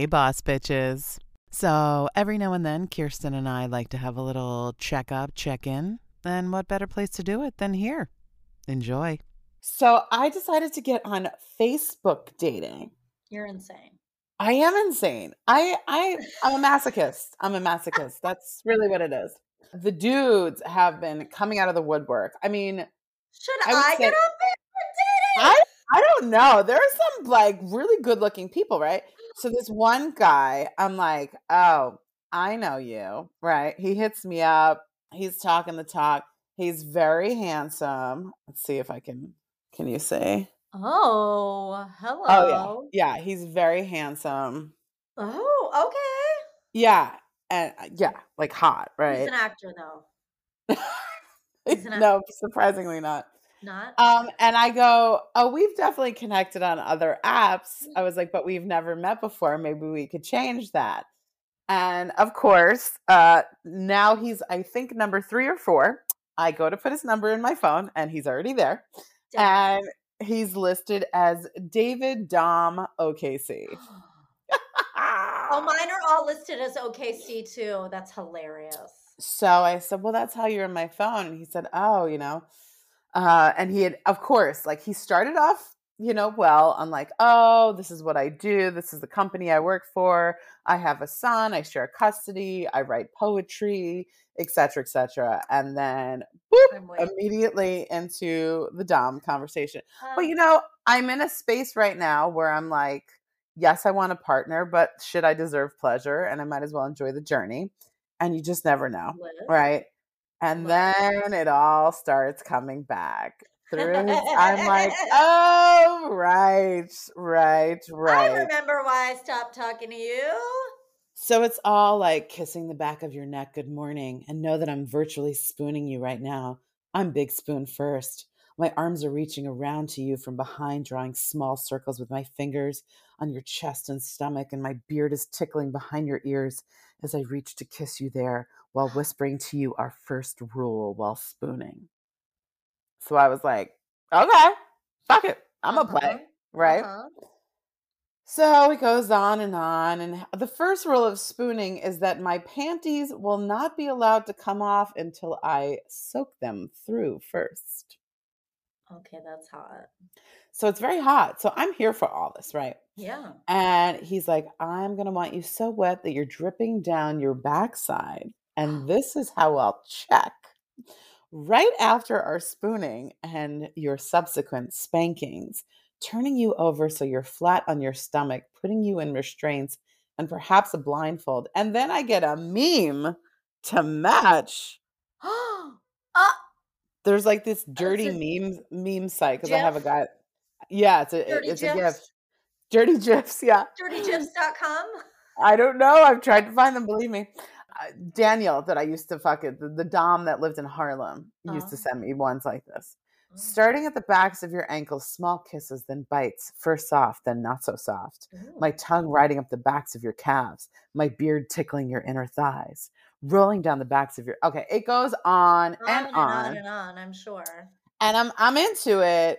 Hey, boss bitches. So, every now and then, Kirsten and I like to have a little check up, check in. And what better place to do it than here? Enjoy. So, I decided to get on Facebook dating. You're insane. I am insane. I I I'm a masochist. I'm a masochist. That's really what it is. The dudes have been coming out of the woodwork. I mean, Should I I, say- get on Facebook dating? I I don't know. There are some like really good looking people, right? So this one guy, I'm like, oh, I know you, right? He hits me up. He's talking the talk. He's very handsome. Let's see if I can. Can you see? Oh, hello. Oh yeah, yeah. He's very handsome. Oh, okay. Yeah, and uh, yeah, like hot, right? He's an actor though. he's an no, surprisingly not. Not. Um, and I go, oh, we've definitely connected on other apps. I was like, but we've never met before. Maybe we could change that. And of course, uh, now he's, I think, number three or four. I go to put his number in my phone, and he's already there. Damn. And he's listed as David Dom OKC. oh, mine are all listed as OKC too. That's hilarious. So I said, Well, that's how you're in my phone. And he said, Oh, you know. Uh, and he had, of course, like he started off, you know, well, on like, Oh, this is what I do. This is the company I work for. I have a son. I share custody. I write poetry, etc., etc. And then, boop, immediately into the Dom conversation. But Um, you know, I'm in a space right now where I'm like, yes, I want a partner, but should I deserve pleasure? And I might as well enjoy the journey. And you just never know, right? And then it all starts coming back through. I'm like, oh, right, right, right. I right. remember why I stopped talking to you. So it's all like kissing the back of your neck, good morning, and know that I'm virtually spooning you right now. I'm big spoon first. My arms are reaching around to you from behind, drawing small circles with my fingers on your chest and stomach, and my beard is tickling behind your ears as I reach to kiss you there while whispering to you our first rule while spooning. So I was like, okay, fuck it. I'm going to Uh-huh, play, right? uh-huh. So it goes on and on. And the first rule of spooning is that my panties will not be allowed to come off until I soak them through first. Okay, that's hot. So it's very hot. So I'm here for all this, right? Yeah. And he's like, I'm going to want you so wet that you're dripping down your backside. And this is how I'll check. Right after our spooning and your subsequent spankings, turning you over so you're flat on your stomach, putting you in restraints and perhaps a blindfold. And then I get a meme to match. uh, There's like this dirty a meme meme site because I have a guy. Yeah, it's a Dirty it's a gift. Dirty gifs, yeah. dirtygifs.com. I don't know. I've tried to find them. Believe me, Daniel, that I used to fuck it, the, the dom that lived in Harlem, used to Oh. send me ones like this. Oh. Starting at the backs of your ankles, small kisses, then bites, first soft, then not so soft. My tongue riding up the backs of your calves, my beard tickling your inner thighs, rolling down the backs of your. Okay, it goes on on and and on, on and on, I'm sure. and I'm I'm into it,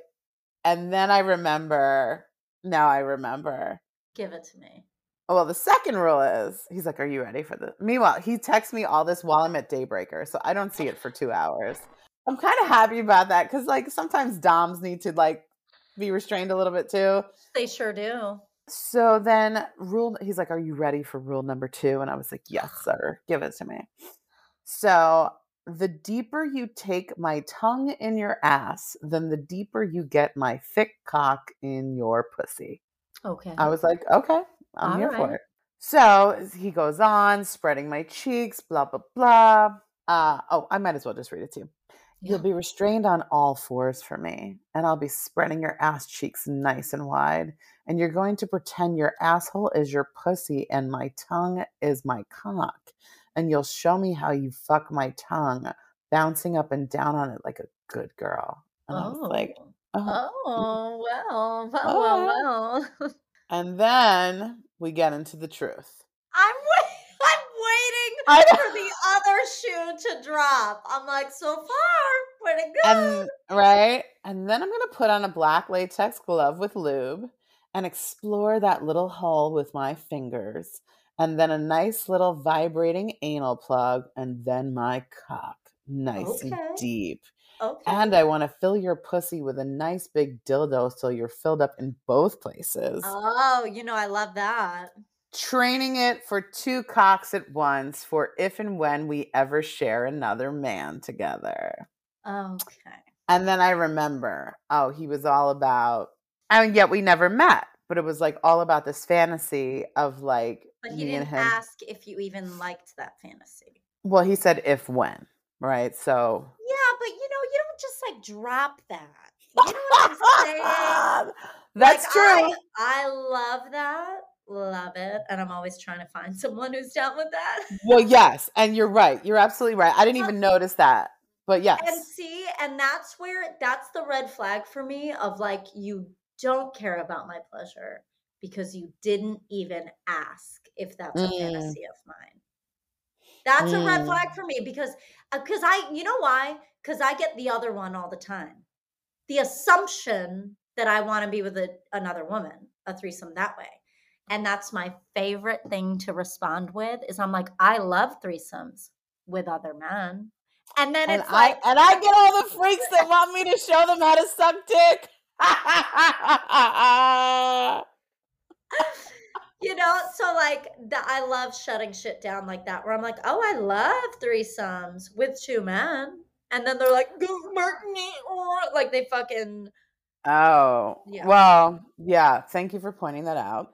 and then I remember. Now I remember. Give it to me. Oh, well, the second rule is he's like, Are you ready for this? Meanwhile, he texts me all this while I'm at Daybreaker, so I don't see it for two hours. I'm kind of happy about that because, like, sometimes Doms need to, like, be restrained a little bit too. They sure do. So then, rule, he's like, Are you ready for rule number two? And I was like, Yes, sir. Give it to me. So the deeper you take my tongue in your ass, then the deeper you get my thick cock in your pussy. Okay. I was like, okay, I'm All here for it. So he goes on, spreading my cheeks, blah, blah, blah. Uh, oh, I might as well just read it to you. You'll be restrained on all fours for me, and I'll be spreading your ass cheeks nice and wide. And you're going to pretend your asshole is your pussy and my tongue is my cock. And you'll show me how you fuck my tongue, bouncing up and down on it like a good girl. And I was like, oh, oh, well, well, All well, well. And then we get into the truth. I'm wait- I'm waiting for the other shoe to drop. I'm like, so far, pretty good. And right, and then I'm gonna put on a black latex glove with lube, and explore that little hole with my fingers, and then a nice little vibrating anal plug, and then my cock, nice and deep. Okay. And I want to fill your pussy with a nice big dildo so you're filled up in both places. oh, you know, I love that. Training it for two cocks at once for if and when we ever share another man together. Okay. And then I remember, oh, he was all about, and yet we never met, but it was like all about this fantasy of like But he me and didn't him. ask if you even liked that fantasy. Well, he said if when, right? So but you know, you don't just like drop that. You know what I'm saying? that's Like, true. I, I love that. Love it. And I'm always trying to find someone who's down with that. well, yes, and you're right. You're absolutely right. I didn't even notice that, but yes. And see, and that's where that's the red flag for me of like you don't care about my pleasure because you didn't even ask if that's a Mm. fantasy of mine. That's a red Mm. flag for me because because I you know why? Because I get the other one all the time. The assumption that I want to be with a, another woman, a threesome that way. And that's my favorite thing to respond with is I'm like, I love threesomes with other men. And then and it's I like, and I get all the freaks that want me to show them how to suck dick. you know, so like the, I love shutting shit down like that, where I'm like, oh, I love threesomes with two men, and then they're like, "Go mark me," or like they fucking oh, Yeah. well, yeah. Thank you for pointing that out.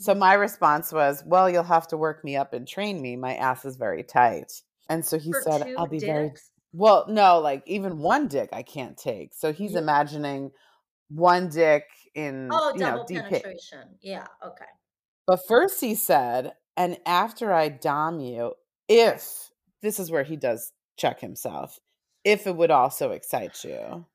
So mm-hmm. my response was, "Well, you'll have to work me up and train me. My ass is very tight." And so he for said, "I'll be very well." No, like even one dick I can't take. So he's Yeah. imagining one dick in Oh, you know double deep. penetration. Yeah. Okay. But first he said, and after I dom you, if this is where he does check himself, if it would also excite you,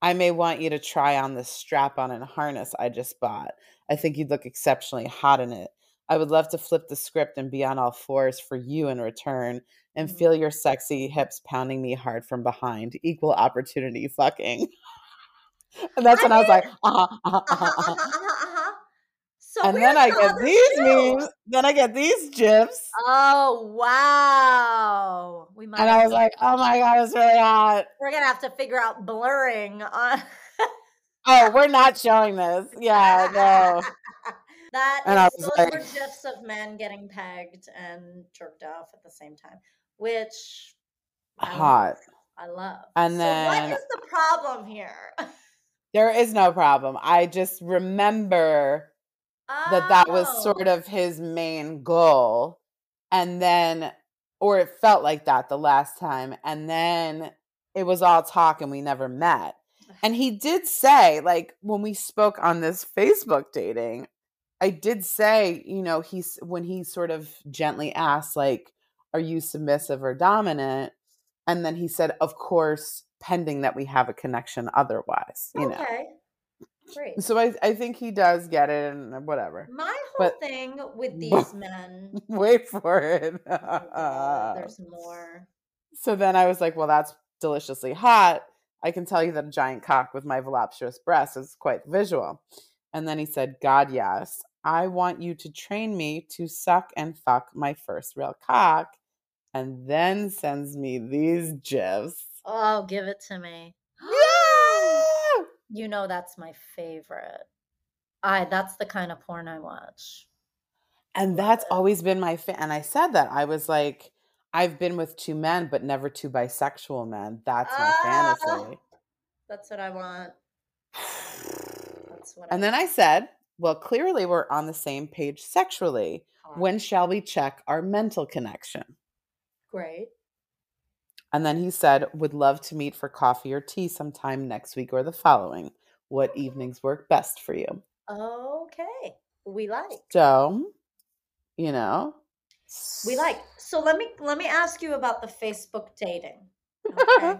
I may want you to try on this strap on and harness I just bought. I think you'd look exceptionally hot in it. I would love to flip the script and be on all fours for you in return and Mhm. feel your sexy hips pounding me hard from behind. Equal opportunity fucking. and that's I when I was mean- like, uh-huh, uh-huh, Uh-huh, uh-huh, uh-huh. uh-huh, uh-huh, uh-huh. So And then I get these memes. Then I get these gifs. Oh wow! We might. And I was like, oh my God, it's really hot. we're gonna have to figure out blurring on. Oh, we're not showing this. Yeah, no. that And I was those were like- gifs of men getting pegged and jerked off at the same time, which I love. Hot. I love. And so then- what is the problem here? There is no problem. I just remember that that was oh. sort Oh, of his main goal. And then, or it felt like that the last time. And then it was all talk and we never met. And he did say, like, when we spoke on this Facebook dating, I did say, you know, he's when he sort of gently asked, like, are you submissive or dominant? And then he said, of course, pending that we have a connection otherwise, you know. Great. So I, I think he does get it and whatever. My whole but- thing with these men. Wait for it. Oh there's more. So then I was like, well, that's deliciously hot. I can tell you that a giant cock with my voluptuous breasts is quite visual. And then he said, God, yes. I want you to train me to suck and fuck my first real cock. And then sends me these gifs. Oh, give it to me. You know that's my favorite. I that's the kind of porn I watch. And that's always been my fa- and I said that. I was like, I've been with two men, but never two bisexual men. That's my Ah! fantasy. That's what I want. That's what And then I said, well, clearly we're on the same page sexually. When shall we check our mental connection? great. And then he said, would love to meet for coffee or tea sometime next week or the following. What evenings work best for you? Okay. We like. So, you know, We like. So let me let me ask you about the Facebook dating. Okay.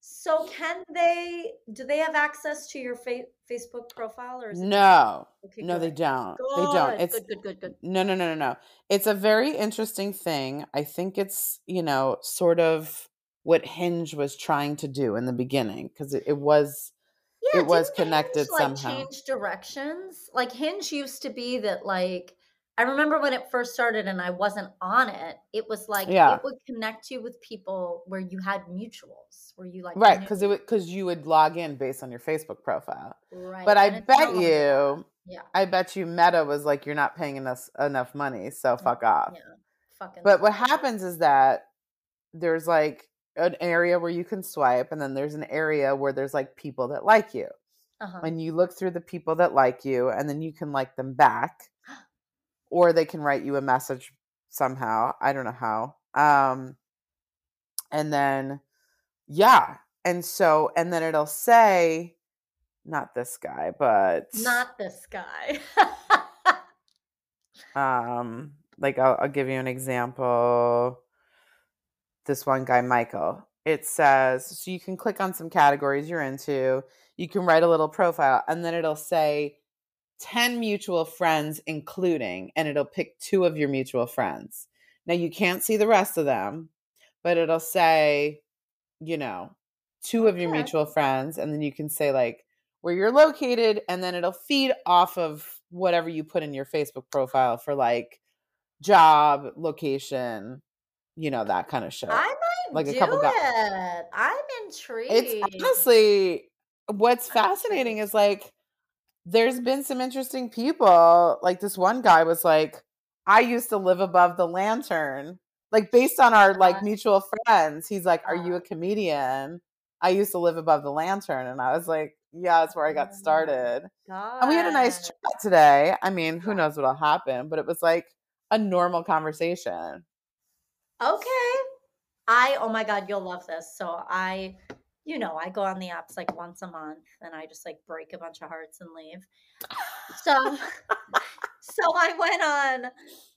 So can they do they have access to your fa- Facebook profile or No, Okay, no, they don't. They don't. It's good, good, good, good. No, no, no, no, no. It's a very interesting thing. I think it's, you know, sort of what Hinge was trying to do in the beginning because it, it was, it was connected Hinge, like, somehow. change directions. Like Hinge used to be that like I remember when it first started and I wasn't on it, it was like Yeah. it would connect you with people where you had mutuals, where you like right, because it would because you would log in based on your Facebook profile. right. But I and no bet you, Yeah. I bet you Meta was like, you're not paying enough enough money, so fuck off. Yeah. Fucking But what happens is that there's like an area where you can swipe, and then there's an area where there's like people that like you. uh-huh. And you look through the people that like you, and then you can like them back, or they can write you a message somehow. I don't know how. Um, and then, yeah. And so, and then it'll say, not this guy, but not this guy. um like I'll, I'll give you an example this one guy michael it says so you can click on some categories you're into you can write a little profile and then it'll say 10 mutual friends including and it'll pick two of your mutual friends now you can't see the rest of them but it'll say you know two of your mutual friends and then you can say like where you're located and then it'll feed off of whatever you put in your facebook profile for like job location you know that kind of shit I might Like a couple guys. it. I'm intrigued. it's honestly what's fascinating is like there's been some interesting people like this one guy was like i used to live above the lantern like based on our like Uh-huh. mutual friends he's like are you a Uh-huh. comedian i used to live above the lantern and i was like yeah that's where i got Oh, started and we had a nice chat today i mean who knows what'll happen but it was like a normal conversation Okay. I oh my god, you'll love this. So I you know, I go on the apps like once a month and I just like break a bunch of hearts and leave. So so I went on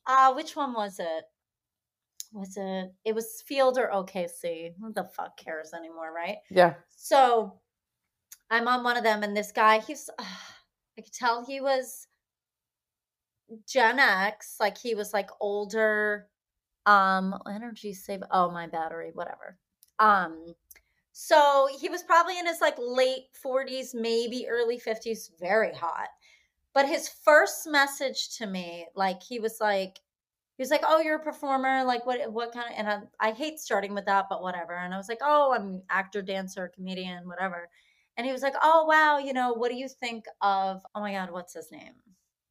uh which one was it? Was it it was Feeld or OKC? Who the fuck cares anymore, right? yeah So I'm on one of them, and this guy, he's, I could tell he was Gen X, like he was like older, um, energy save. Oh, my battery, whatever. Um, so he was probably in his like late 40s, maybe early 50s, very hot. But his first message to me, like he was like, he was like, "Oh, you're a performer. Like, what? What kind of?" And I, I hate starting with that, but whatever. And I was like, "Oh, I'm actor, dancer, comedian, whatever." And he was like, "Oh, wow. You know, what do you think of? Oh my God, what's his name?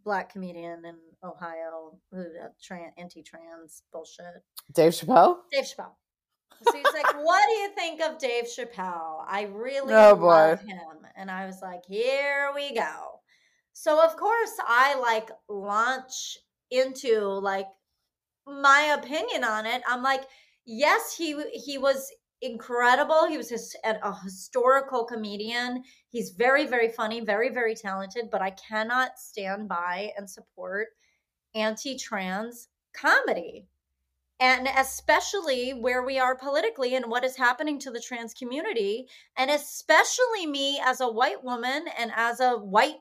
Black comedian in Ohio, who uh, tran anti-trans bullshit. dave chappelle Dave Chappelle." So he's like, "What do you think of Dave Chappelle? I really Oh, boy. love him." And I was like, "Here we go." So of course I like launch into like my opinion on it. I'm like, yes, he he was incredible. He was his, a historical comedian. He's very very funny, very very talented. But I cannot stand by and support anti-trans comedy. And especially where we are politically and what is happening to the trans community, and especially me as a white woman and as a white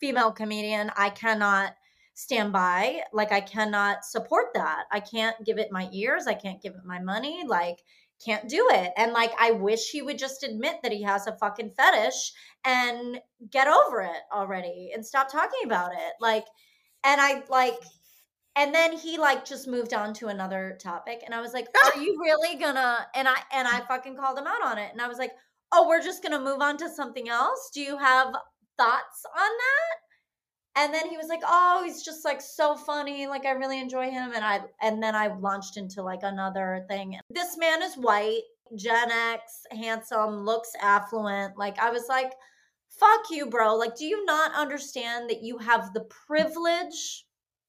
female comedian, I cannot stand by. Like, I cannot support that. I can't give it my ears. I can't give it my money. Like, can't do it. And like, I wish he would just admit that he has a fucking fetish and get over it already and stop talking about it. Like, and I like, and then he like just moved on to another topic. And I was like, are you really gonna? And I, and I fucking called him out on it. And I was like, oh, we're just gonna move on to something else. Do you have thoughts on that? And then he was like, "Oh, he's just like so funny. Like I really enjoy him." And I and then I launched into like another thing. This man is white, Gen X, handsome, looks affluent. Like I was like, "Fuck you, bro. Like do you not understand that you have the privilege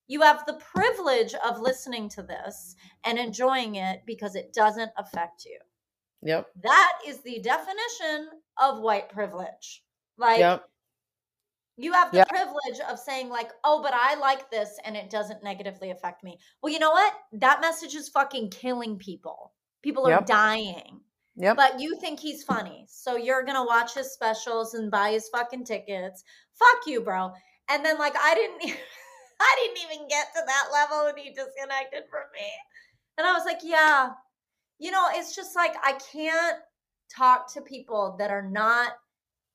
you have the privilege of listening to this and enjoying it because it doesn't affect you." yep That is the definition of white privilege. Like yep you have the Yep. privilege of saying like, "Oh, but I like this and it doesn't negatively affect me." Well, you know what? That message is fucking killing people. People are Yep. dying. yep But you think he's funny. So you're going to watch his specials and buy his fucking tickets. Fuck you, bro. And then like I didn't I didn't even get to that level and he disconnected from me. And I was like, "Yeah. You know, it's just like I can't talk to people that are not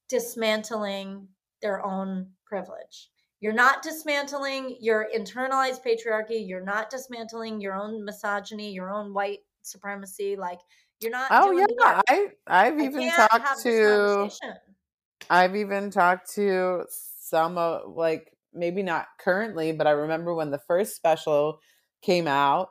dismantling their own privilege. You're not dismantling your internalized patriarchy. You're not dismantling your own misogyny, your own white supremacy. Like you're not. Oh yeah, work. I I've I even talked to. I've even talked to some of like maybe not currently, but I remember when the first special came out.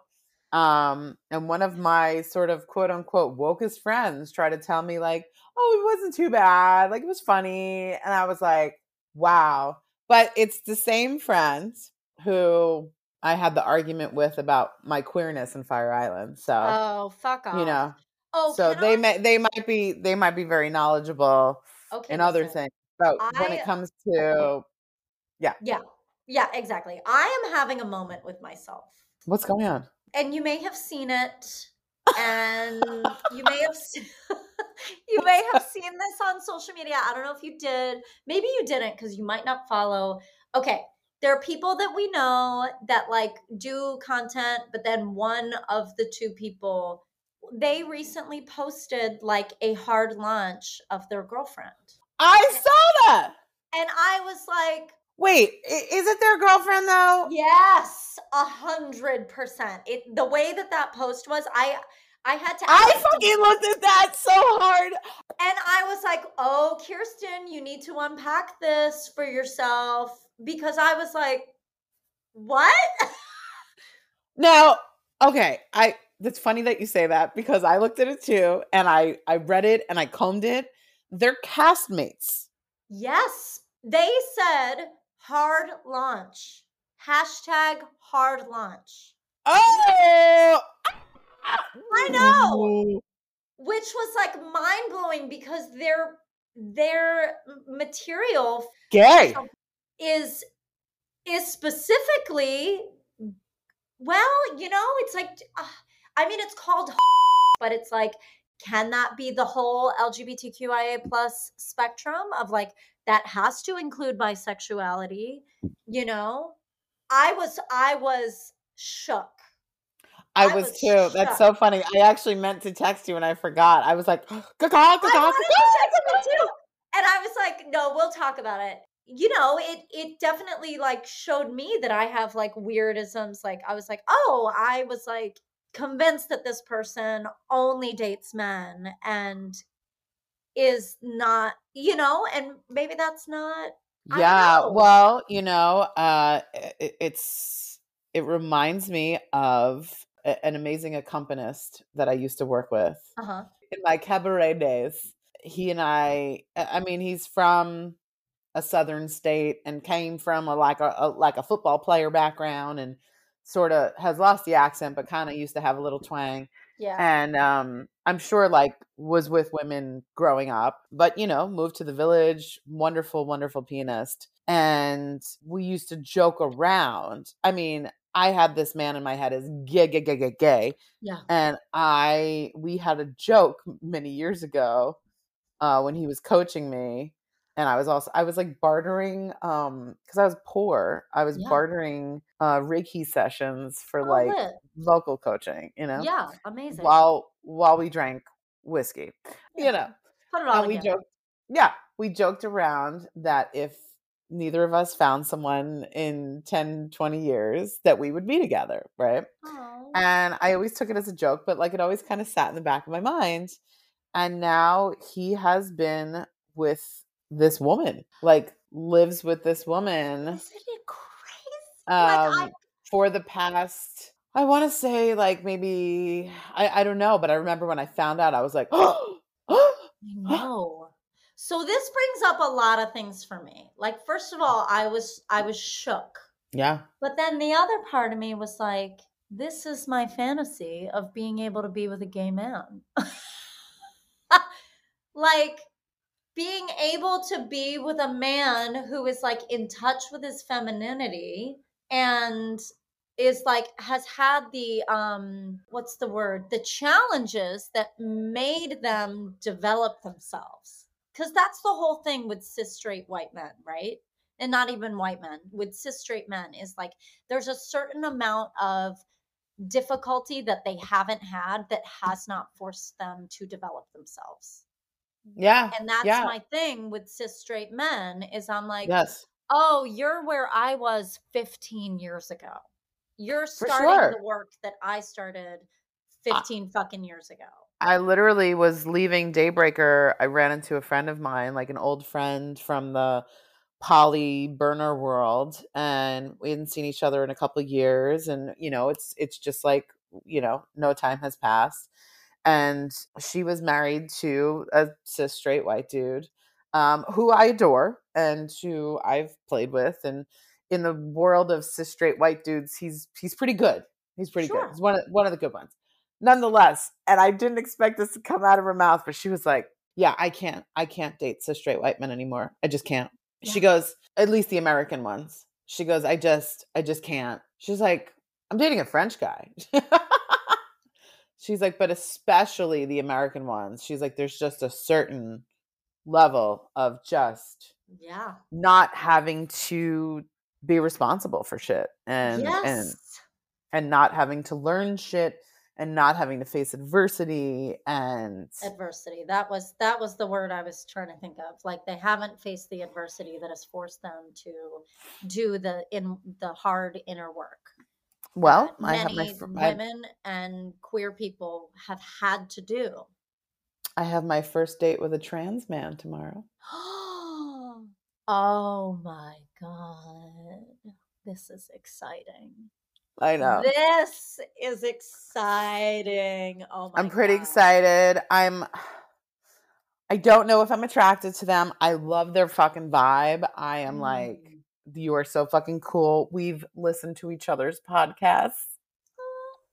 Um, and one of my sort of quote unquote wokest friends tried to tell me, like, oh, it wasn't too bad. Like it was funny. And I was like, wow. But it's the same friends who I had the argument with about my queerness in Fire Island. So Oh, fuck off. you know, Oh, so they I- may they might be they might be very knowledgeable okay, in other listen. things. But when it comes to Yeah, yeah, Yeah, exactly. I am having a moment with myself. what's going on, and you may have seen it and you may have se- you may have seen this on social media. I don't know if you did. Maybe you didn't because you might not follow. Okay there are people that we know that like do content but then one of the two people they recently posted like a hard launch of their girlfriend. I saw that. and i was like Wait, is it their girlfriend though? yes a hundred percent it the way that that post was i i had to I them- fucking looked at that so hard. And I was like, oh, Kirsten, you need to unpack this for yourself because I was like, what? Now, okay, I that's funny that you say that because I looked at it too and I I read it and I combed it. They're castmates. yes, they said hard launch. Hashtag hard launch. Oh, I know. Which was like mind blowing because their their material Gay. is is specifically well you know it's like uh, i mean it's called but it's like can that be the whole lgbtqia plus spectrum of like that has to include bisexuality mm. you know i was i was shook I I was, was too. That's so funny. I actually meant to text you and I forgot. I was like, too. And I was like, no, we'll talk about it. You know, it it definitely like showed me that I have like weirdisms. Like I was like, oh, I was like convinced that this person only dates men and is not, you know, and maybe that's not Yeah, well, you know, uh it, it's it reminds me of a- an amazing accompanist that I used to work with uh-huh. in my cabaret days. He and I I mean, he's from a southern state and came from a like a, a like a football player background and sort of has lost the accent but kind of used to have a little twang Yeah. and um i'm sure like was with women growing up but you know moved to the village wonderful wonderful pianist and we used to joke around i mean i had this man in my head as gay gay gay gay gay Yeah. and i we had a joke many years ago uh when he was coaching me and i was also i was like bartering um because i was poor i was Yeah. bartering uh reiki sessions for Oh, like lit. vocal coaching you know Yeah, amazing. while while we drank whiskey Yeah. you know Put it all and we joked yeah we joked around that if neither of us found someone in 10 20 years that we would be together right Aw. and i always took it as a joke but like it always kind of sat in the back of my mind and now he has been with this woman like lives with this woman Isn't it crazy? Like, um I- for the past i want to say like maybe I, I don't know but i remember when i found out i was like oh know. So this brings up a lot of things for me. Like first of all, I was I was shook. yeah But then the other part of me was like, this is my fantasy of being able to be with a gay man. like being able to be with a man who is like in touch with his femininity and is like has had the um what's the word the challenges that made them develop themselves. Because that's the whole thing with cis straight white men right? And not even white men. With cis straight men is like there's a certain amount of difficulty that they haven't had that has not forced them to develop themselves Yeah. And that's yeah. my thing with cis straight men is I'm like, yes. oh, you're where I was 15 years ago. You're starting sure. the work that I started 15 fucking years ago. I literally was leaving Daybreaker. I ran into a friend of mine, like an old friend from the poly burner world, and we hadn't seen each other in a couple of years. And you know, it's it's just like you know, no time has passed. And she was married to a cis straight white dude, um, who I adore and who I've played with. And in the world of cis straight white dudes, he's he's pretty good. He's pretty Sure. good. He's one of one of the good ones nonetheless, and I didn't expect this to come out of her mouth, but she was like, "Yeah, I can't, I can't date cis straight white men anymore. I just can't." She goes, "At least the American ones." She goes, "I just, I just can't." She's like, "I'm dating a French guy." She's like, "But especially the American ones." She's like, "There's just a certain level of just Yeah. not having to be responsible for shit and yes. and and not having to learn shit and not having to face adversity and adversity that was that was the word i was trying to think of like they haven't faced the adversity that has forced them to do the in the hard inner work well i have my many fir- I, women and queer people have had to do. I have my first date with a trans man tomorrow. Oh my god. This is exciting. I know. This is exciting. Oh my i'm pretty God. excited. I'm i don't know if i'm attracted to them. I love their fucking vibe. I am like Mm. You are so fucking cool we've listened to each other's podcasts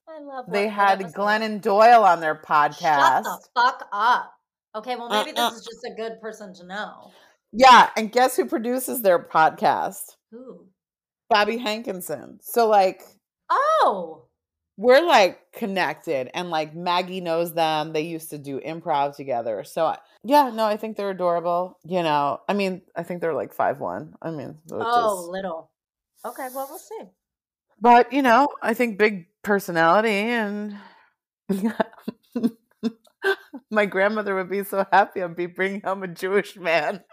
I love they had episode? Glennon Doyle on their Shut podcast. the fuck up. Okay, well maybe Uh, uh. this is just a good person to know. Yeah, and guess who produces their podcast? Who? Bobby Hankinson. So like Oh, we're like connected and like Maggie knows them. They used to do improv together. So I, yeah, no, I think they're adorable. You know, I mean, I think they're like five one. I mean, oh, is- little. Okay, well we'll see. but you know, I think big personality and my grandmother would be so happy I'd be bringing home a Jewish man.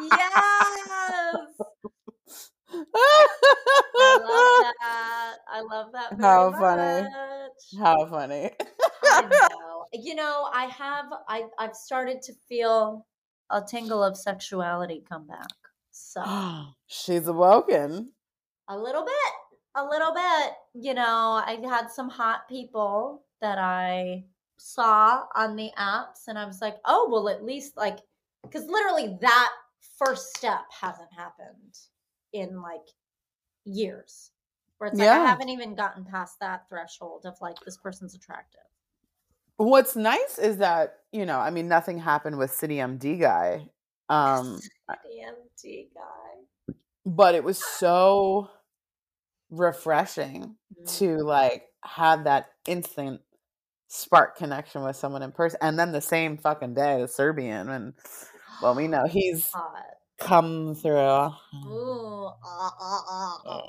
Yes, that. I love that. Very How funny. much. How funny. Know. You know, I have. I I've started to feel a tingle of sexuality come back. So. She's awoken. A little bit, a little bit. You know, I had some hot people that I saw on the apps, and I was like, oh, well, at least like, because literally that first step hasn't happened in like years. Where it's like, I haven't even gotten past that threshold of like, this person's attractive. What's nice is that, you know, I mean, nothing happened with City MD guy. Um, MD guy. but it was so refreshing Mm. to like have that instant spark connection with someone in person and then the same fucking day the serbian and well we know he's Hot. come through Ooh, ah, ah, ah.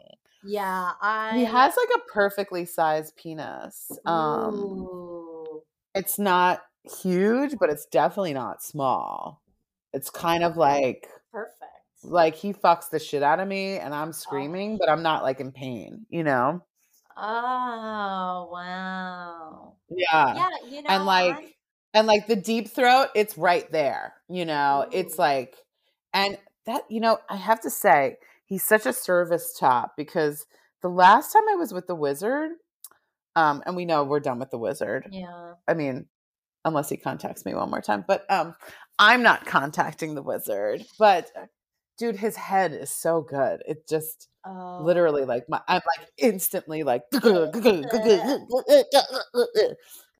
Yeah, I. he has like a perfectly sized penis um Ooh. it's not huge but it's definitely not small it's kind of like perfect. like he fucks the shit out of me and i'm screaming but i'm not like in pain you know Oh wow. yeah Yeah, you know, and like I- and like the deep throat it's right there you know it's like and that you know i have to say he's such a service top because the last time i was with the wizard um and we know we're done with the wizard yeah. i mean unless he contacts me one more time but um i'm not contacting the wizard but dude his head is so good it just Oh. literally like my i'm like instantly like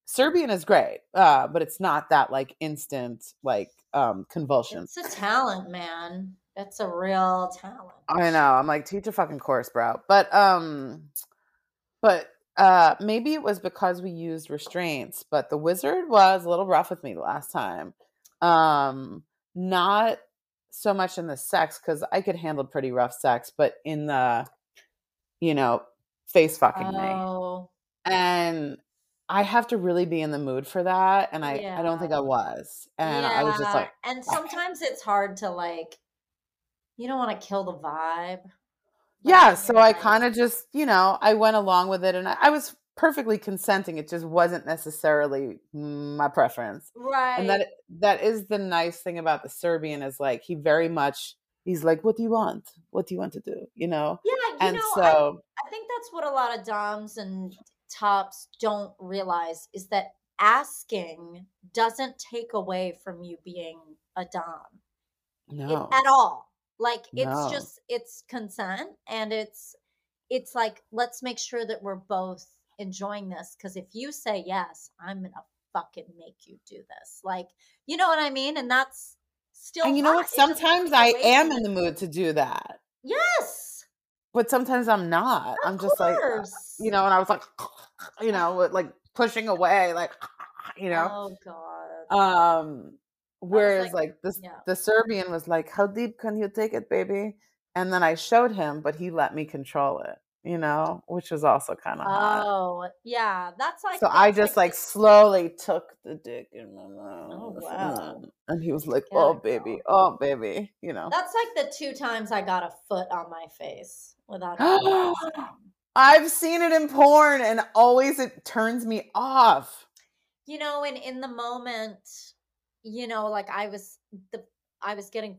serbian is great uh but it's not that like instant like um convulsion It's a talent, man. It's a real talent. i know i'm like teach a fucking course bro but um but uh maybe it was because we used restraints but the wizard was a little rough with me the last time um not so much in the sex because i could handle pretty rough sex but in the you know face fucking me Oh, and I have to really be in the mood for that. And I, I don't think I was. And I was just like, and sometimes it's hard to like, you don't want to kill the vibe. yeah. So I kind of just, you know, I went along with it and I, I was perfectly consenting. It just wasn't necessarily my preference. Right. And that that is the nice thing about the Serbian is like he very much he's like, What do you want? What do you want to do? You know? Yeah, you And know, I, so I think that's what a lot of DOMs and tops don't realize is that asking doesn't take away from you being a Dom. it, no. at all. Like it's No. just it's consent and it's it's like let's make sure that we're both enjoying this because if you say yes, I'm gonna fucking make you do this. Like you know what I mean? And that's still And you know what? Sometimes I am in the mood to do that. Yes, But sometimes I'm not. of I'm just like uh, you know, and I was like you know, like pushing away, like you know. Oh god. Um whereas like, like this yeah. the Serbian was like, How deep can you take it, baby? And then I showed him, but he let me control it, you know, which was also kind of hot. Oh yeah, that's like So I just like like slowly took the dick in my Oh mouth. wow. mm, And he was like, Get Oh baby, oh baby, you know. That's like the two times I got a foot on my face without. I've seen it in porn and always it turns me off. you know and in the moment you know like i was the i was getting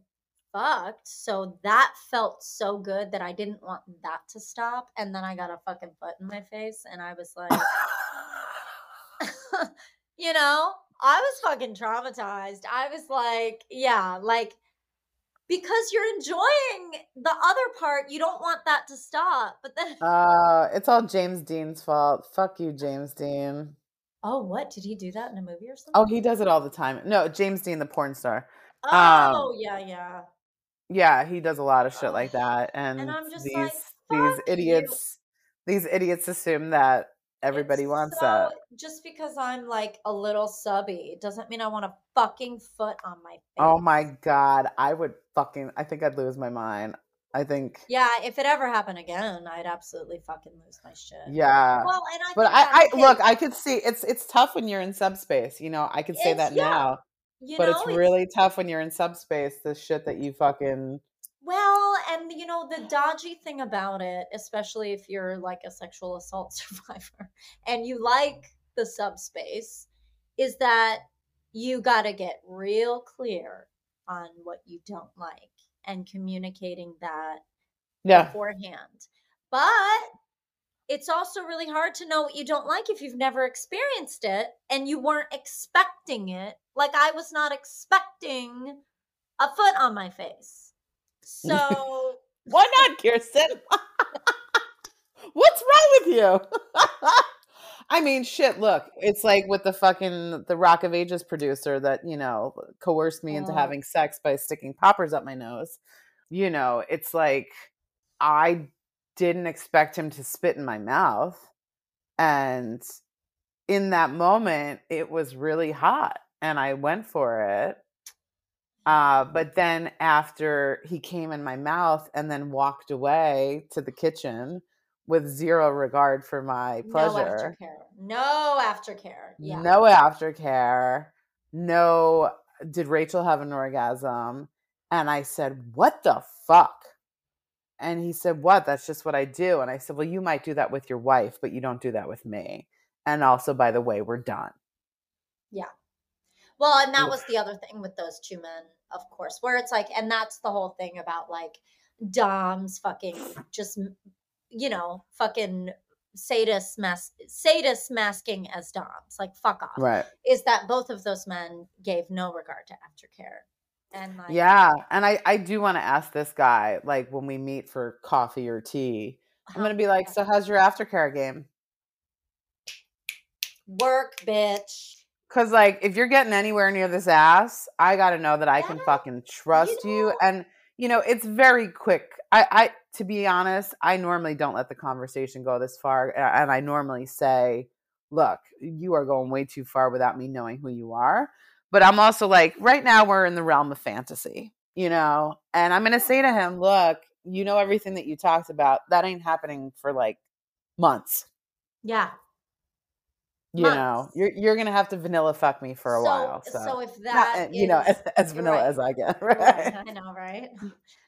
fucked so that felt so good that i didn't want that to stop and then i got a fucking butt in my face and i was like you know i was fucking traumatized i was like yeah like because you're enjoying the other part you don't want that to stop but then Uh, it's all James Deen's fault. Fuck you, James Deen. Oh what did he do that in a movie or something Oh, he does it all the time. No, James Deen, the porn star. oh Um, yeah yeah Yeah, he does a lot of shit like that. And, And I'm just these like, these "Fuck you." idiots these idiots assume that everybody It's wants so- that. Just because I'm like a little subby doesn't mean I want a fucking foot on my face. Oh my god, I would fucking I think I'd lose my mind. I think Yeah, if it ever happened again, I'd absolutely fucking lose my shit. yeah. Well, and I But I, I look. I could see it's it's tough when you're in subspace. You know, I could say It's- that yeah, now. you but know, it's really tough when you're in subspace, the shit that you fucking well, and you know the dodgy thing about it, especially if you're like a sexual assault survivor and you like the subspace, is that you got to get real clear on what you don't like and communicating that Yeah. beforehand. But it's also really hard to know what you don't like if you've never experienced it and you weren't expecting it. Like I was not expecting a foot on my face. So Why not, Kirsten? What's wrong with you? I mean, shit, look, it's like with the fucking the Rock of Ages producer that, you know, coerced me into Oh. having sex by sticking poppers up my nose. You know, it's like I didn't expect him to spit in my mouth. And in that moment, it was really hot and I went for it. Uh, but then after he came in my mouth and then walked away to the kitchen with zero regard for my pleasure. no aftercare. No aftercare. Yeah. no aftercare, no, did Rachel have an orgasm? And I said, What the fuck? And he said, What? That's just what I do. And I said, Well, you might do that with your wife, but you don't do that with me. And also, by the way, we're done. Yeah. Well, and that was the other thing with those two men, of course, where it's like, and that's the whole thing about like Dom's fucking just, you know, fucking sadists mas- sadists masking as Doms, like fuck off. Right. Is that both of those men gave no regard to aftercare, and like, Yeah. And I, I do want to ask this guy, like when we meet for coffee or tea, I'm oh, going to be like, So, how's your aftercare game? work, bitch. Cause like if you're getting anywhere near this ass, I gotta know that I can fucking trust you. know- And you know, it's very quick. I, I to be honest, I normally don't let the conversation go this far. And I normally say, look, you are going way too far without me knowing who you are. But I'm also like, right now we're in the realm of fantasy, you know? And I'm gonna say to him, look, you know everything that you talked about. That ain't happening for like months. Yeah, you know, you're you're gonna have to vanilla fuck me for a so, while. So, so if Not, that uh, you know, as, as vanilla right. as I get, right, right? I know, right?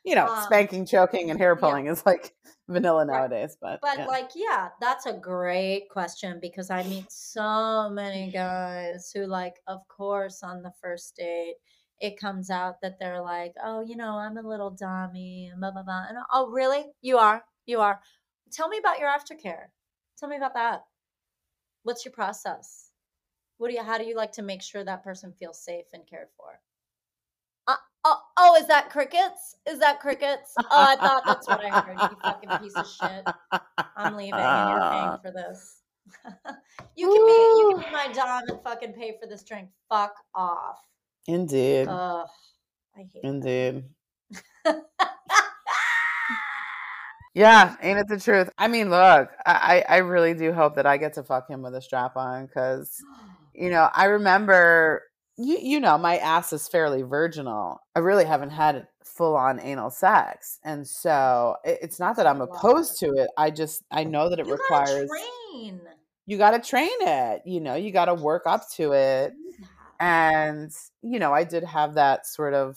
You know, Um, spanking, choking, and hair yeah. pulling is like vanilla Right. nowadays. But, But yeah. like, yeah, that's a great question because I meet so many guys who like, of course, on the first date, it comes out that they're like, oh, you know, I'm a little dummy and blah blah blah. And oh, really? You are? You are? Tell me about your aftercare. Tell me about that. What's your process? What do you? How do you like to make sure that person feels safe and cared for? Uh, oh, oh, is that crickets? Is that crickets? Oh, I thought that's what I heard. You fucking piece of shit. I'm leaving and you're paying for this. you can be you can be my dom and fucking pay for this drink. Fuck off. Indeed. Ugh. I hate. Indeed. Yeah, ain't it the truth? I mean, look, I, I really do hope that I get to fuck him with a strap on because, you know, I remember, you, you know, my ass is fairly virginal. I really haven't had full on anal sex. And so it, it's not that I'm opposed to it. I just, I know that it you requires, train. you got to train it. You know, you got to work up to it. And, you know, I did have that sort of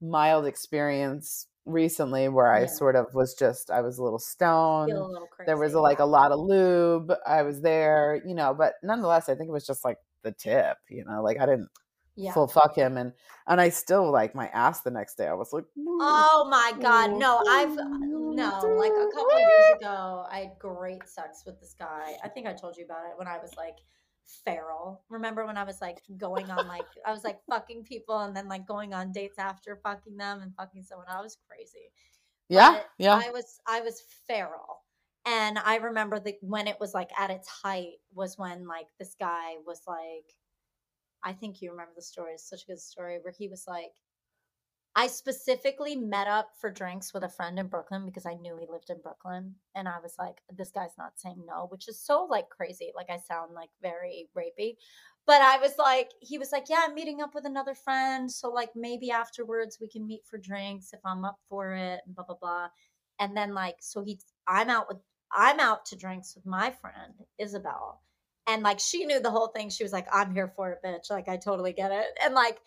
mild experience recently where I sort of was just, I was a little stoned. A little. There was a, like a lot of lube. I was there, you know, but nonetheless, I think it was just like the tip, you know, like I didn't yeah. full fuck him. And, and I still like my ass the next day. I was like, Oh my god, oh, no! I've uh, no like a couple of years ago, I had great sex with this guy. I think I told you about it when I was like feral. Remember when I was like going on like I was like fucking people and then like going on dates after fucking them and fucking someone. I was crazy. yeah, But yeah. I was I was feral. And I remember the when it was like at its height was when like this guy was like I think you remember the story. It's such a good story where he was like I specifically met up for drinks with a friend in Brooklyn because I knew he lived in Brooklyn. And I was like, this guy's not saying no, which is so like crazy. Like I sound like very rapey. But I was like, he was like, yeah, I'm meeting up with another friend. So like maybe afterwards we can meet for drinks if I'm up for it and blah blah blah. And then like so he I'm out with I'm out to drinks with my friend, Isabel. And like she knew the whole thing. She was like, I'm here for it, bitch. Like I totally get it. And like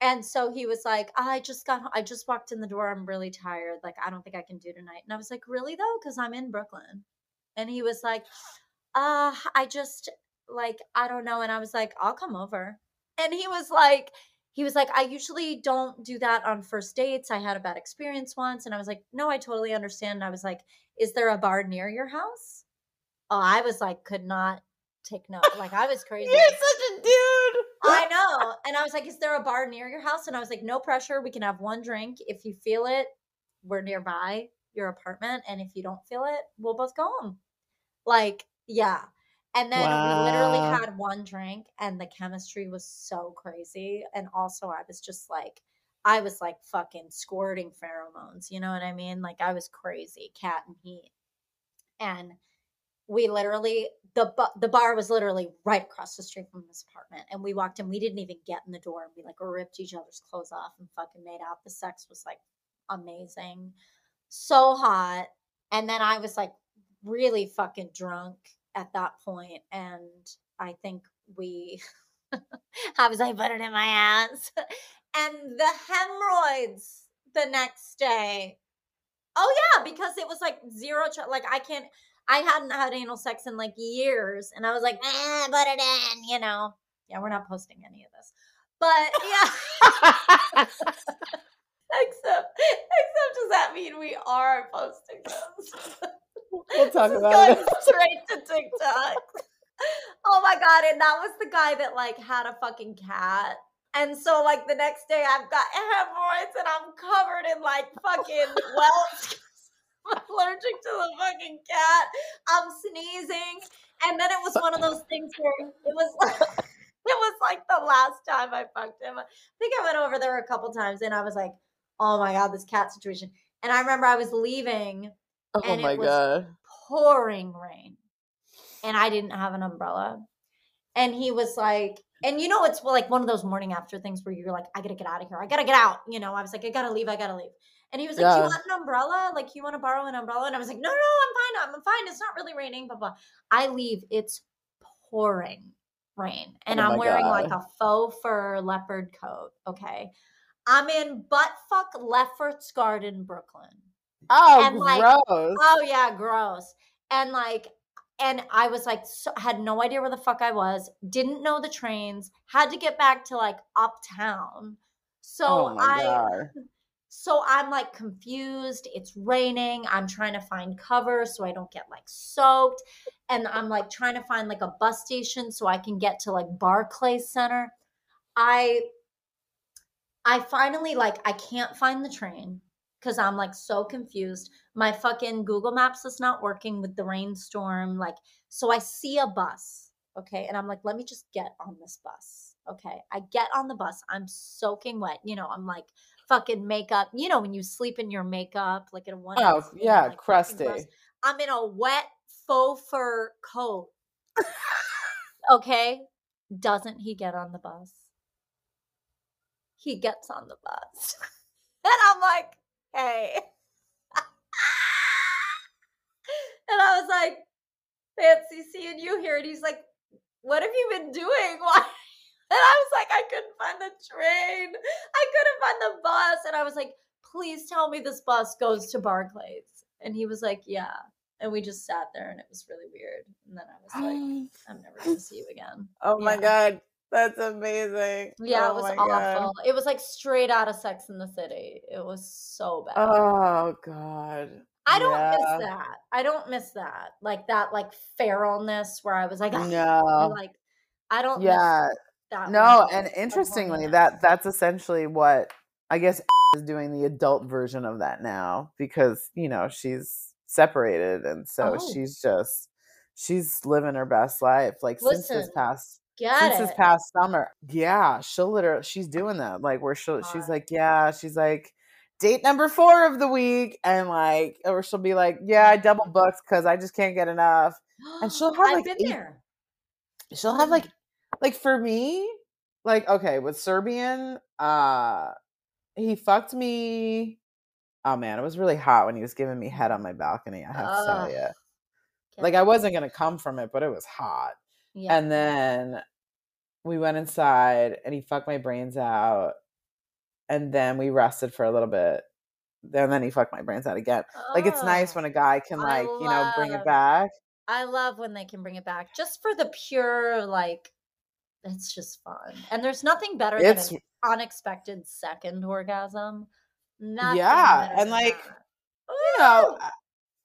and so he was like, I just got, I just walked in the door. I'm really tired. Like, I don't think I can do tonight. And I was like, really though? Cause I'm in Brooklyn. And he was like, uh, I just like, I don't know. And I was like, I'll come over. And he was like, he was like, I usually don't do that on first dates. I had a bad experience once. And I was like, no, I totally understand. And I was like, is there a bar near your house? Oh, I was like, could not take note. Like, I was crazy. You're such a dude. Know. And I was like, Is there a bar near your house? And I was like, No pressure. We can have one drink. If you feel it, we're nearby your apartment. And if you don't feel it, we'll both go home. Like, yeah. And then we literally had one drink, and the chemistry was so crazy. And also, I was just like, I was like fucking squirting pheromones. You know what I mean? Like, I was crazy, cat and heat. And we literally the the bar was literally right across the street from this apartment and we walked in we didn't even get in the door and we like ripped each other's clothes off and fucking made out. The sex was like amazing. So hot and then i was like really fucking drunk at that point and i think we how was i put it in my ass. And the hemorrhoids the next day. Oh yeah because it was like zero like i can't I hadn't had anal sex in like years, and I was like, eh, put it in, you know. Yeah, we're not posting any of this, but yeah. except, except does that mean we are posting this? We'll talk about it. straight to TikTok. oh my god! And that was the guy that like had a fucking cat. And so, like the next day, I've got hemorrhoids and I'm covered in like fucking welts. Allergic to the fucking cat. I'm sneezing. And then it was one of those things where it was like, it was like the last time I fucked him. I think I went over there a couple times and I was like, oh my God, this cat situation. And I remember I was leaving, Oh and it was- god. pouring rain, and I didn't have an umbrella. And he was like, and you know, it's like one of those morning after things where you're like, I gotta get out of here. I gotta get out. You know, I was like, I gotta leave. I gotta leave. And he was like, Do you want an umbrella? Like, you want to borrow an umbrella? And I was like, No, no, I'm fine. I'm fine. It's not really raining. Blah blah. I leave. It's pouring rain and Oh I'm wearing like a faux fur leopard coat. Okay. I'm in buttfuck Lefferts Garden, Brooklyn. Oh, And, like, gross. Oh yeah, gross. And like, and I was like, so, had no idea where the fuck I was. Didn't know the trains. Had to get back to like uptown. So oh I, god. So I'm like confused. It's raining. I'm trying to find cover so I don't get like soaked. And I'm like trying to find like a bus station so I can get to like Barclay Center. I I finally like I can't find the train because I'm like so confused. My fucking Google Maps is not working with the rainstorm. Like, so I see a bus. Okay. And I'm like, let me just get on this bus. Okay. I get on the bus. I'm soaking wet. You know, I'm like fucking makeup. You know, when you sleep in your makeup, like in a one. Oh, yeah, crusty. I'm in a wet faux fur coat. okay. Doesn't he get on the bus? He gets on the bus. and I'm like, hey. and I was like, fancy seeing you here. And he's like, what have you been doing? Why? And I was like, I couldn't find the train. I couldn't find the bus. And I was like, please tell me this bus goes to Barclays. And he was like, yeah. And we just sat there and it was really weird. And then I was like, I'm never going to see you again. oh my god. That's amazing. Yeah, Oh it was my God. awful. It was like straight out of Sex in the City. It was so bad. Oh god. I don't yeah. miss that. I don't miss that. Like that, like feralness where I was like, "Ah," No. like I don't. miss Yeah. That No, and interestingly, that that's essentially what I guess is doing the adult version of that now because you know she's separated and so Oh. she's just she's living her best life like since this past since it. this past summer. Yeah, she'll literally she's doing that. Like where she'll she's like, yeah, she's like date number four of the week and like or she'll be like, yeah, I double booked because I just can't get enough. and she'll have, I've like, been eight- there. she'll have like like for me like okay with serbian uh he fucked me oh man it was really hot when he was giving me head on my balcony i have to tell you like i wasn't gonna come from it but it was hot. Yeah. and then we went inside and he fucked my brains out and then we rested for a little bit and then he fucked my brains out again. Like it's nice when a guy can like you know bring it back. I love when they can bring it back just for the pure like. It's just fun, and there's nothing better It's- than an unexpected second orgasm. Nothing Yeah, and, like, you know,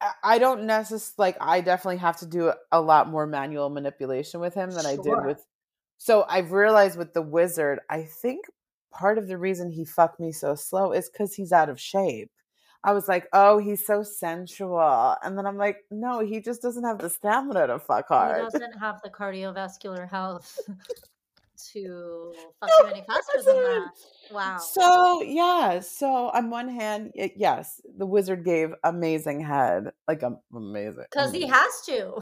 I- I, don't necessarily like. I definitely have to do a, lot more manual manipulation with him than I did with. So I've realized with the wizard, I think part of the reason he fucked me so slow is because he's out of shape. I was like, oh, he's so sensual, and then I'm like, no, he just doesn't have the stamina to fuck hard. He doesn't have the cardiovascular health to fuck you any faster than that. Wow. So yeah, so on one hand, y- yes, the wizard gave amazing head, like um, amazing, Because he has to.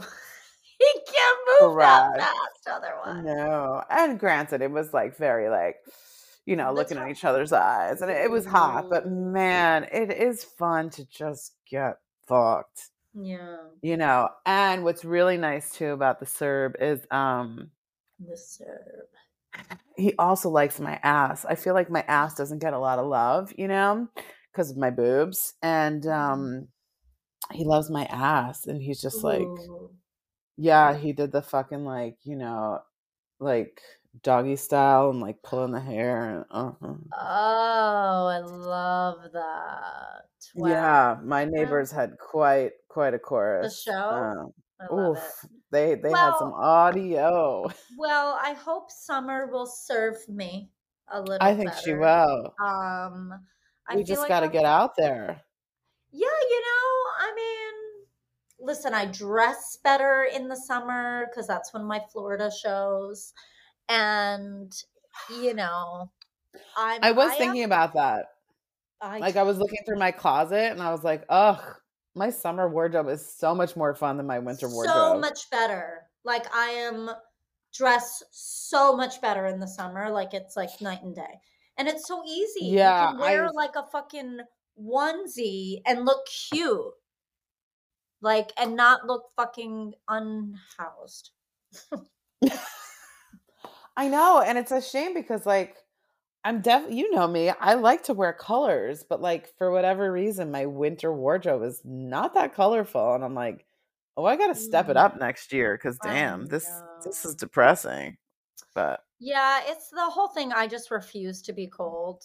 he can't move that Correct. fast otherwise. No, and granted, it was like very like, you know, The looking at each other's eyes, and it, it was hot. But man, it is fun to just get fucked, Yeah. you know. And what's really nice too about the Serb is, um, The Serb. He also likes my ass. I feel like my ass doesn't get a lot of love, you know, because of my boobs, and Mm-hmm. um, he loves my ass, and he's just like. Ooh. Yeah, he did the fucking like, you know, like doggy style and like pulling the hair and uh-huh. Oh, I love that. Wow. Yeah, my neighbors had quite quite a chorus. The show? Love oof, they they had some audio. Well, I hope Summer will serve me a little bit. I think she will. Um, I we just like got to get out there. Yeah, you know, I mean, listen, I dress better in the summer because that's when my Florida shows, and you know, I'm. I was am- thinking about that. I, Like I was looking through my closet and I was like, "Ugh, my summer wardrobe is so much more fun than my winter wardrobe." so much better. Like I am dressed so much better in the summer. Like it's like night and day, and it's so easy. Yeah, you can wear I- like a fucking onesie and look cute, like and not look fucking unhoused. I know, and it's a shame because like I'm def you know me, I like to wear colors, but like for whatever reason my winter wardrobe is not that colorful and I'm like, "Oh, I got to step it Mm, up next year cuz damn, this this is depressing." But Yeah, it's the whole thing. I just refuse to be cold.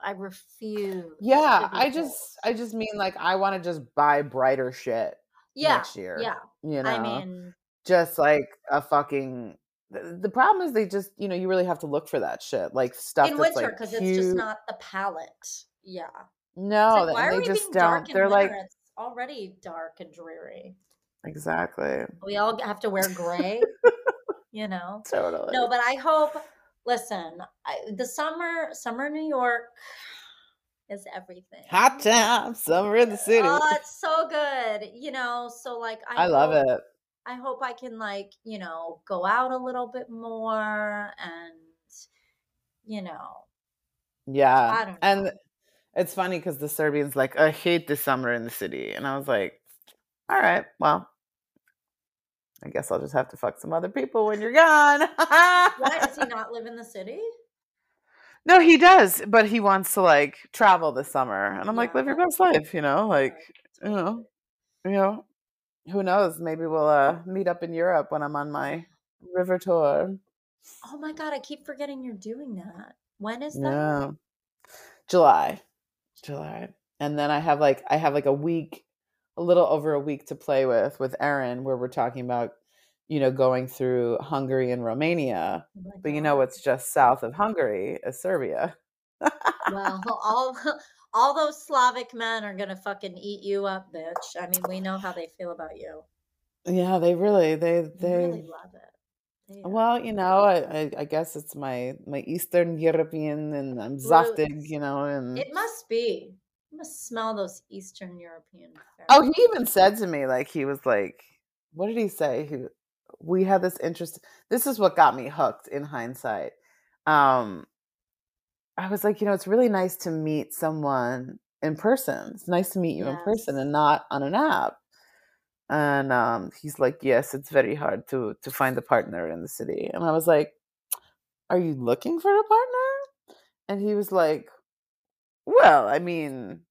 I refuse yeah, I cold. just I just mean like I want to just buy brighter shit Yeah, next year, yeah. you know. I mean, just like a fucking the, problem is they just you know you really have to look for that shit like stuff in that's winter like because it's just not the palette. Yeah. No like, why and are they we just being dark don't they're winter? like It's already dark and dreary. exactly We all have to wear gray, you know? totally No, but I hope. Listen, I, the summer, summer New York is everything. hot time summer in the city Oh, it's so good. You know, so like I, i love it I hope I can like, you know, go out a little bit more and you know, yeah I don't and it's funny because the serbians like i hate the summer in the city and i was like all right well i guess i'll just have to fuck some other people when you're gone. Why does he not live in the city? No, he does, but he wants to like travel this summer, and I'm like, live your best life, you know, like, you know, you know, who knows? Maybe we'll uh meet up in Europe when I'm on my river tour. Oh my god, I keep forgetting you're doing that. When is that? Yeah, July, July, and then I have like I have like a week, a little over a week to play with with Erin, where we're talking about, you know, going through Hungary and Romania, Oh but you know what's just south of Hungary is Serbia. Well, all all those Slavic men are gonna fucking eat you up, bitch. I mean, we know how they feel about you. Yeah, they really they They they really love it. Uh, Well, you know, I, I I guess it's my my Eastern European and I'm Zaftig, you know, and It must be. You must smell those Eastern European. oh, he even said to me like he was like, what did he say? He we had this interest. This is what got me hooked in hindsight. Um, I was like, you know, it's really nice to meet someone in person. It's nice to meet you in person and not on an app. And um, he's like, yes, it's very hard to to find a partner in the city. And I was like, are you looking for a partner? And he was like, well, I mean,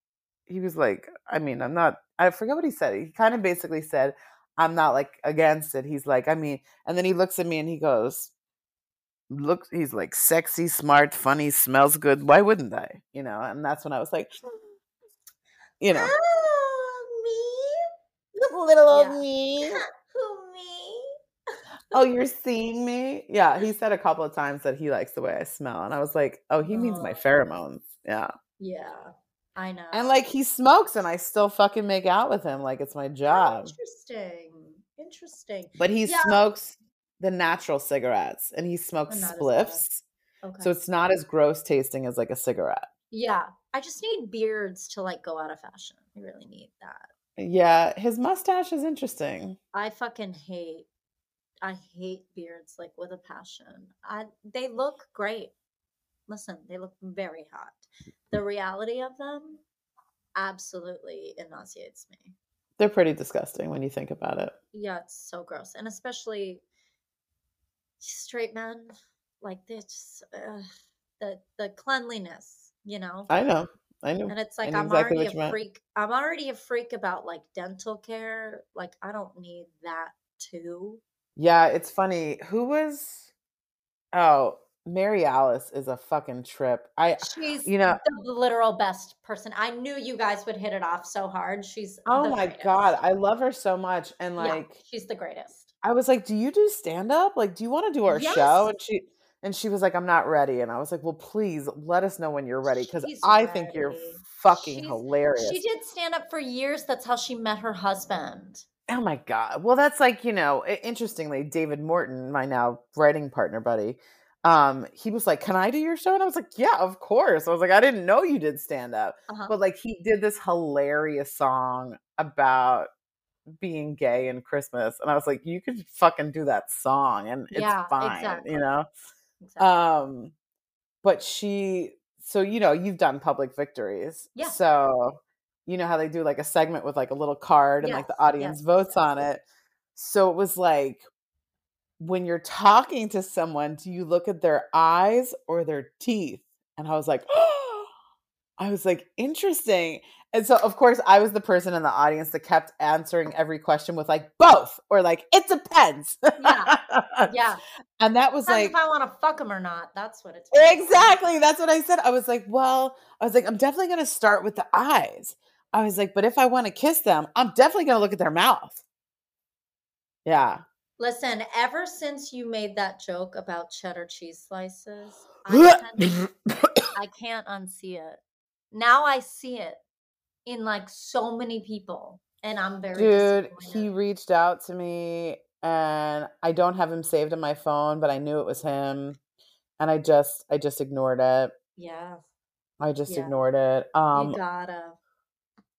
he was like, I mean, I'm not, I forget what he said. He kind of basically said, I'm not like against it. He's like, I mean, and then he looks at me and he goes, looks, he's like sexy, smart, funny, smells good. Why wouldn't I? You know, and that's when I was like, you know, Oh, me? little old Yeah. me. Who me? Oh, you're seeing me? Yeah, he said a couple of times that he likes the way I smell. And I was like, oh, he means my Oh, pheromones. Yeah. yeah. I know. And like he smokes and I still fucking make out with him like it's my Oh, job. interesting. Interesting. But he Yeah. smokes the natural cigarettes and he smokes And not as bad. spliffs. Okay. So it's not as gross tasting as like a cigarette. yeah. I just need beards to like go out of fashion. I really need that. Yeah, his mustache is interesting. I fucking hate I hate beards like with a passion. I they look great. Listen, they look very hot. The reality of them absolutely nauseates me. They're pretty disgusting when you think about it. Yeah, it's so gross. And especially straight men like this uh, the the cleanliness, you know. I know. I know. And it's like I'm exactly already a freak. I'm already a freak about like dental care. Like I don't need that too. Yeah, it's funny. Who was Oh, Mary Alice is a fucking trip. I She's you know, the literal best person. I knew you guys would hit it off so hard. She's oh my greatest. god, I love her so much and yeah, like she's the greatest. I was like, "Do you do stand up? Like, do you want to do our Yes. show?" And she and she was like, "I'm not ready." And I was like, "Well, please let us know when you're ready because She's I think you're ready. fucking She's- hilarious." She did stand up for years. That's how she met her husband. Oh my god. Well, that's like, you know, i- interestingly, David Morton, my now writing partner buddy, um, he was like, "Can I do your show?" And I was like, "Yeah, of course." I was like, "I didn't know you did stand up." Uh-huh. But like he did this hilarious song about being gay and Christmas. And I was like, "You could fucking do that song and it's Yeah, fine." exactly. You know? Exactly. Um, but she, so you know, you've done public victories, Yeah. So you know how they do like a segment with like a little card and like the audience yes, votes yes. on it. So it was like when you're talking to someone, do you look at their eyes or their teeth? And I was like, I was like, interesting. And so, of course, I was the person in the audience that kept answering every question with like both or like it depends. Yeah. Yeah. And that was Depends like, if I want to fuck him or not. That's what it's exactly. That's what I said. I was like, well, I was like, I'm definitely going to start with the eyes. I was like, but if I want to kiss them, I'm definitely going to look at their mouth. Yeah. Listen, ever since you made that joke about cheddar cheese slices, I can't, I can't unsee it. Now I see it in like so many people, and I'm very Dude, he reached out to me and I don't have him saved in my phone, but I knew it was him. And I just I just ignored it. Yeah, I just Yeah. ignored it. Um you gotta.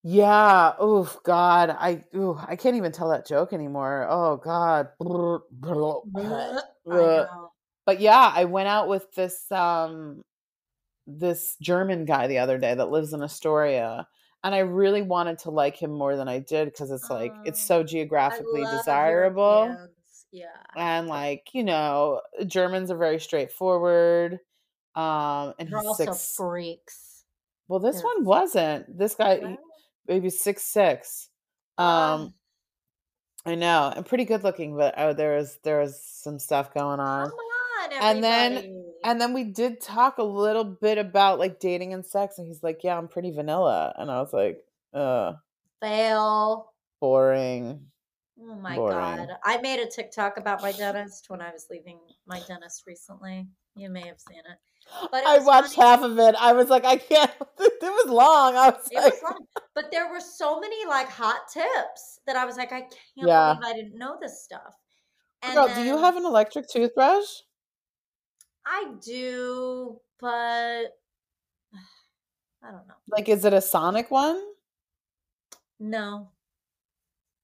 yeah, oh god, I ooh, I can't even tell that joke anymore. Oh god. I Ugh. know. But yeah, I went out with this um this German guy the other day that lives in Astoria. And I really wanted to like him more than I did because it's like it's Oh, so geographically desirable. Yeah. And like, you know, Germans are very straightforward. Um and They're he's also six freaks. well this They're one wasn't. This guy maybe six six. Um um, I know, and pretty good looking, but oh, there was there was some stuff going on. come on, And then everybody. And then we did talk a little bit about like dating and sex, and he's like, "Yeah, I'm pretty vanilla," and I was like, "Uh, Fail. boring." Oh my Boring. god. I made a TikTok about my dentist when I was leaving my dentist recently. You may have seen it. But it I watched funny. half of it. I was like, I can't. It was long. I was It like, was fun. But there were so many like hot tips that I was like, I can't Yeah. believe I didn't know this stuff. And "Girl, do you have an electric toothbrush?" I do, but I don't know. Like, is it a Sonic one? No.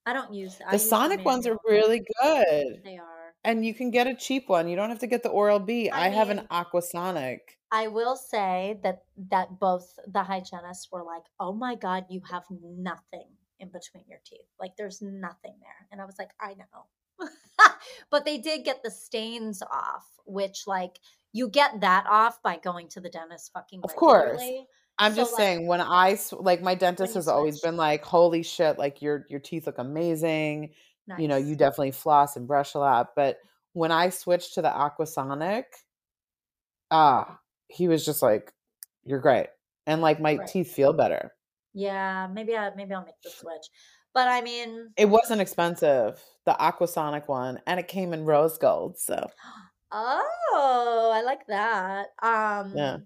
I don't use The use Sonic ones are really good, They are. and you can get a cheap one. You don't have to get the Oral B. I I have an mean- Aquasonic. I will say that that both the hygienists were like, "Oh my god, you have nothing in between your teeth. Like there's nothing there." And I was like, "I know." But they did get the stains off, which like you get that off by going to the dentist fucking Of course. regularly. I'm So, just like, saying I like my dentist has always been like, "Holy shit, like your your teeth look amazing." You know, you definitely floss and brush a lot, but when I switched to the Aquasonic, ah, he was just like, "You're great." And like my Right. teeth feel better. Yeah, maybe I maybe I'll make the switch. But I mean, It wasn't expensive, the Aquasonic one, and it came in rose gold, so oh, I like that. Um Yeah.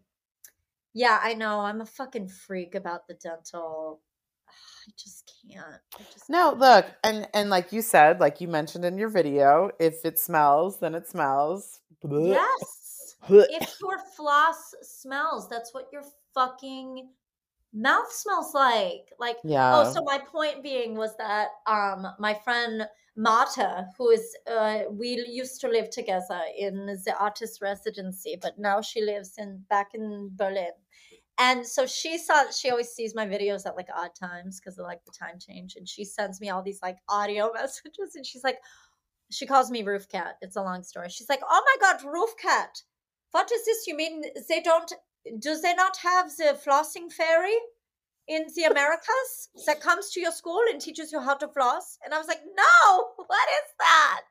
Yeah, I know. I'm a fucking freak about the dental. I just can't. I just No, can't. look, and and like you said, like you mentioned in your video, if it smells, then it smells. Yes. If your floss smells, that's what your fucking mouth smells like. Like, Yeah. oh, so my point being was that um my friend Marta, who is uh we used to live together in the artist residency, but now she lives in back in Berlin. And so she saw she always sees my videos at like odd times because of like the time change. And she sends me all these like audio messages and she's like, she calls me roof cat. It's a long story. She's like, Oh my god, roof cat. What is this? You mean they don't do they not have the flossing fairy in the Americas that comes to your school and teaches you how to floss? And I was like, No, what is that?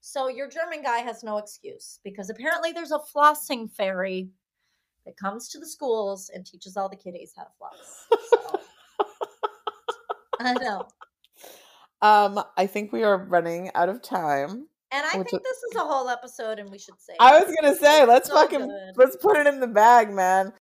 So your German guy has no excuse because apparently there's a flossing fairy that comes to the schools and teaches all the kiddies how to floss. So, I know. Um, I think we are running out of time. And I Which think this is a whole episode and we should say I was gonna say, let's So fucking good. let's put it in the bag, man.